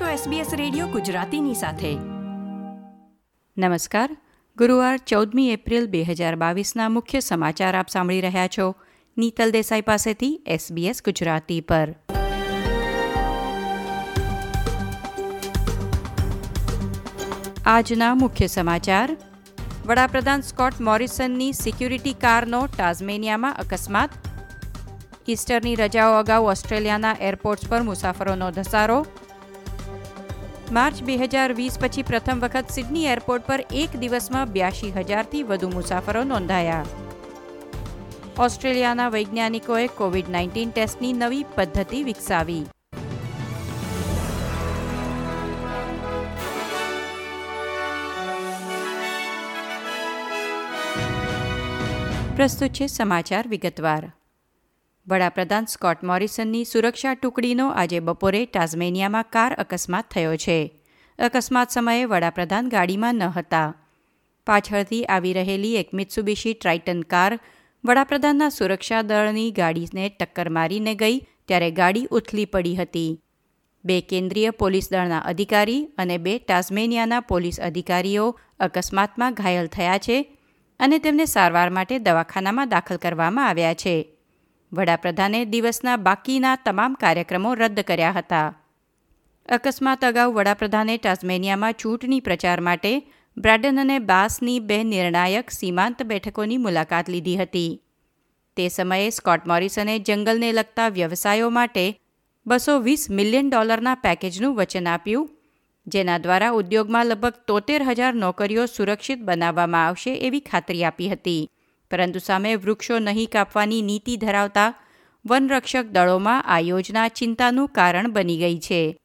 છો SBS radio ગુજરાતીની સાથે. નમસ્કાર. ગુરુવાર ચૌદમી એપ્રિલ બે હજાર બાવીસના મુખ્ય સમાચાર આપ સાંભળી રહ્યા છો. નીતલ દેસાઈ પાસેથી SBS ગુજરાતી પર. આજના મુખ્ય સમાચાર. વડાપ્રધાન સ્કોટ મોરિસનની સિક્યુરિટી કારનો ટાઝમેનિયામાં અકસ્માત. ઈસ્ટરની રજાઓ અગાઉ ઓસ્ટ્રેલિયાના એરપોર્ટ્સ પર મુસાફરોનો ધસારો. માર્ચ બે હજાર વીસ પછી પ્રથમ વખત સિડની એરપોર્ટ પર એક દિવસમાં બ્યાસી હજારથી વધુ મુસાફરો નોંધાયા. ઓસ્ટ્રેલિયાના વૈજ્ઞાનિકોએ કોવિડ નાઇન્ટીન ટેસ્ટની નવી પદ્ધતિ વિકસાવી. પ્રસ્તુત છે સમાચાર વિગતવાર. વડાપ્રધાન સ્કોટ મોરિસનની સુરક્ષા ટુકડીનો આજે બપોરે ટાઝમેનિયામાં કાર અકસ્માત થયો છે. અકસ્માત સમયે વડાપ્રધાન ગાડીમાં ન હતા. પાછળથી આવી રહેલી એક મિત્સુબિશી ટ્રાઇટન કાર વડાપ્રધાનના સુરક્ષા દળની ગાડીને ટક્કર મારીને ગઈ, ત્યારે ગાડી ઉથલી પડી હતી. બે કેન્દ્રીય પોલીસ દળના અધિકારી અને બે ટાઝમેનિયાના પોલીસ અધિકારીઓ અકસ્માતમાં ઘાયલ થયા છે અને તેમને સારવાર માટે દવાખાનામાં દાખલ કરવામાં આવ્યા છે. વડાપ્રધાને દિવસના બાકીના તમામ કાર્યક્રમો રદ કર્યા હતા. અકસ્માત અગાઉ વડાપ્રધાને ટાઝમેનિયામાં ચૂંટણી પ્રચાર માટે બ્રાડન અને બાસની બે નિર્ણાયક સીમાંત બેઠકોની મુલાકાત લીધી હતી. તે સમયે સ્કોટ મોરિસને જંગલને લગતા વ્યવસાયો માટે બસો વીસ મિલિયન ડોલરના પેકેજનું વચન આપ્યું, જેના દ્વારા ઉદ્યોગમાં લગભગ તોતેર હજાર નોકરીઓ સુરક્ષિત બનાવવામાં આવશે એવી ખાતરી આપી હતી. પરંતુ સામે વૃક્ષો નહીં કાપવાની નીતિ ધરાવતા વનરક્ષક દળોમાં આ યોજના ચિંતાનું કારણ બની ગઈ છે.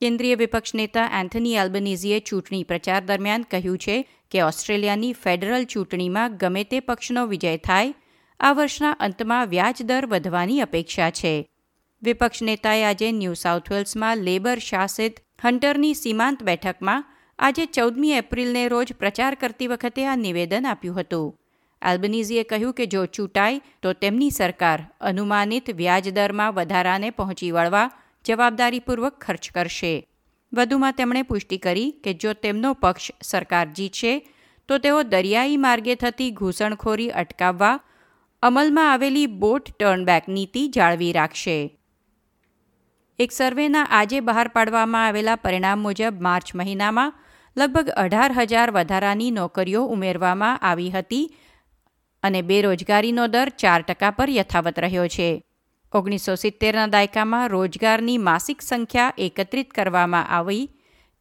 કેન્દ્રીય વિપક્ષ નેતા એન્થની એલ્બનીઝીએ ચૂંટણી પ્રચાર દરમિયાન કહ્યું છે કે ઓસ્ટ્રેલિયાની ફેડરલ ચૂંટણીમાં ગમે તે પક્ષનો વિજય થાય, આ વર્ષના અંતમાં વ્યાજદર વધવાની અપેક્ષા છે. વિપક્ષ નેતાએ આજે ન્યૂ સાઉથ વેલ્સમાં લેબર શાસિત હન્ટરની સીમાંત બેઠકમાં આજે ચૌદમી એપ્રિલને રોજ પ્રચાર કરતી વખતે આ નિવેદન આપ્યું હતું. આલ્બનીઝીએ કહ્યું કે જો ચૂંટાય, તો તેમની સરકાર અનુમાનિત વ્યાજદરમાં વધારાને પહોંચી વળવા જવાબદારીપૂર્વક ખર્ચ કરશે. વધુમાં તેમણે પુષ્ટિ કરી કે જો તેમનો પક્ષ સરકાર જીતશે, તો તેઓ દરિયાઈ માર્ગે થતી ઘૂસણખોરી અટકાવવા અમલમાં આવેલી બોટ ટર્નબેક નીતિ જાળવી રાખશે. એક સર્વેના આજે બહાર પાડવામાં આવેલા પરિણામ મુજબ માર્ચ મહિનામાં લગભગ અઢાર હજાર વધારાની નોકરીઓ ઉમેરવામાં આવી હતી અને બેરોજગારીનો દર ચાર ટકા પર યથાવત રહ્યો છે. ઓગણીસો સિત્તેરના દાયકામાં રોજગારની માસિક સંખ્યા એકત્રિત કરવામાં આવી,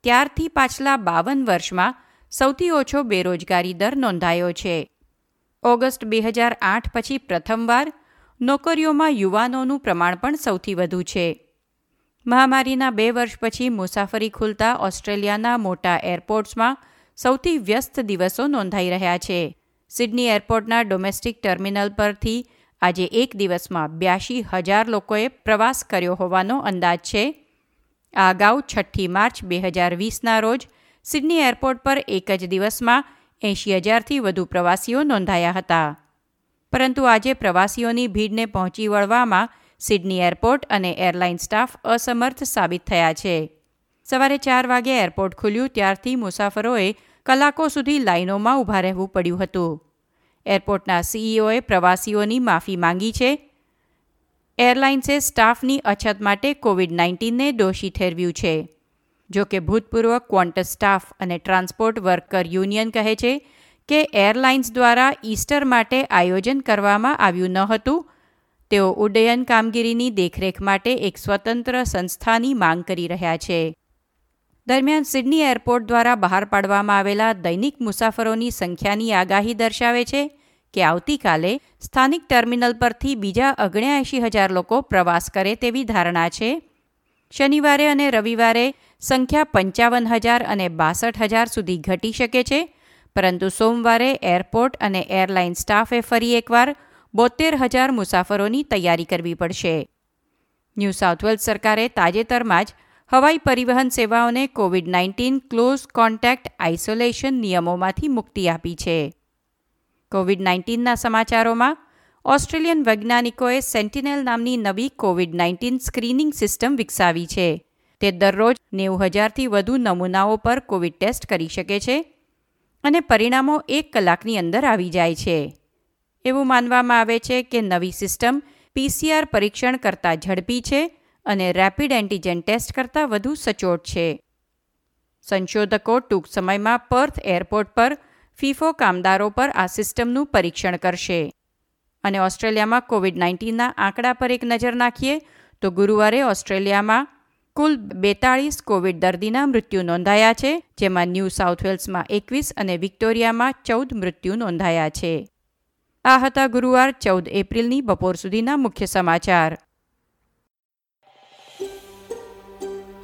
ત્યારથી પાછલા બાવન વર્ષમાં સૌથી ઓછો બેરોજગારી દર નોંધાયો છે. ઓગસ્ટ બે હજાર આઠ પછી પ્રથમવાર નોકરીઓમાં યુવાનોનું પ્રમાણ પણ સૌથી વધુ છે. મહામારીના બે વર્ષ પછી મુસાફરી ખુલતા ઓસ્ટ્રેલિયાના મોટા એરપોર્ટ્સમાં સૌથી વ્યસ્ત દિવસો નોંધાઈ રહ્યા છે. સિડની એરપોર્ટના ડોમેસ્ટિક ટર્મિનલ પરથી આજે એક દિવસમાં બ્યાસી હજાર લોકોએ પ્રવાસ કર્યો હોવાનો અંદાજ છે. આ અગાઉ છઠ્ઠી માર્ચ બે હજાર વીસના રોજ સિડની એરપોર્ટ પર એક જ દિવસમાં એંશી હજારથી વધુ પ્રવાસીઓ નોંધાયા હતા. પરંતુ આજે પ્રવાસીઓની ભીડને પહોંચી વળવામાં સિડની એરપોર્ટ અને એરલાઇન સ્ટાફ અસમર્થ સાબિત થયા છે. સવારે ચાર વાગે એરપોર્ટ ખુલ્યું, ત્યારથી મુસાફરોએ કલાકો સુધી લાઇનોમાં ઊભા રહેવું પડ્યું હતું. એરપોર્ટના સીઈઓએ પ્રવાસીઓની માફી માંગી છે. એરલાઇન્સે સ્ટાફની અછત માટે કોવિડ નાઇન્ટીનને દોષી ઠેરવ્યું છે. જો કે ભૂતપૂર્વ ક્વોન્ટસ સ્ટાફ અને ટ્રાન્સપોર્ટ વર્કર યુનિયન કહે છે કે એરલાઇન્સ દ્વારા ઈસ્ટર માટે આયોજન કરવામાં આવ્યું ન હતું. તેઓ ઉડ્ડયન કામગીરીની દેખરેખ માટે એક સ્વતંત્ર સંસ્થાની માંગ કરી રહ્યા છે. દરમિયાન સિડની એરપોર્ટ દ્વારા બહાર પાડવામાં આવેલા દૈનિક મુસાફરોની સંખ્યાની આગાહી દર્શાવે છે કે આવતીકાલે સ્થાનિક ટર્મિનલ પરથી બીજા ઓગણ્યાએંશી હજાર લોકો પ્રવાસ કરે તેવી ધારણા છે. શનિવારે અને રવિવારે સંખ્યા પંચાવન હજાર અને બાસઠ હજાર સુધી ઘટી શકે છે, પરંતુ સોમવારે એરપોર્ટ અને એરલાઇન સ્ટાફે ફરી એકવાર બોતેર હજાર મુસાફરોની તૈયારી કરવી પડશે. ન્યૂ સાઉથ વેલ્સ સરકારે તાજેતરમાં જ હવાઈ પરિવહન સેવાઓને COVID nineteen close contact isolation નિયમોમાંથી મુક્તિ આપી છે. કોવિડ નાઇન્ટીનના સમાચારોમાં ઓસ્ટ્રેલિયન વૈજ્ઞાનિકોએ સેન્ટિનેલ નામની નવી કોવિડ નાઇન્ટીન સ્ક્રીનિંગ સિસ્ટમ વિકસાવી છે. તે દરરોજ નેવું હજારથી વધુ નમૂનાઓ પર કોવિડ ટેસ્ટ કરી શકે છે અને પરિણામો એક કલાકની અંદર આવી જાય છે. એવું માનવામાં આવે છે કે નવી સિસ્ટમ પીસીઆર પરીક્ષણ કરતાં ઝડપી છે અને રેપિડ એન્ટીજેન ટેસ્ટ કરતાં વધુ સચોટ છે. સંશોધકો ટૂંક સમયમાં પર્થ એરપોર્ટ પર ફીફો કામદારો પર આ સિસ્ટમનું પરીક્ષણ કરશે. અને ઓસ્ટ્રેલિયામાં કોવિડ નાઇન્ટીનના આંકડા પર એક નજર નાખીએ, તો ગુરુવારે ઓસ્ટ્રેલિયામાં કુલ બેતાળીસ કોવિડ દર્દીના મૃત્યુ નોંધાયા છે, જેમાં ન્યૂ સાઉથ વેલ્સમાં એકવીસ અને વિક્ટોરિયામાં ચૌદ મૃત્યુ નોંધાયા છે. આ હતા ગુરુવાર ચૌદ એપ્રિલની બપોર સુધીના મુખ્ય સમાચાર.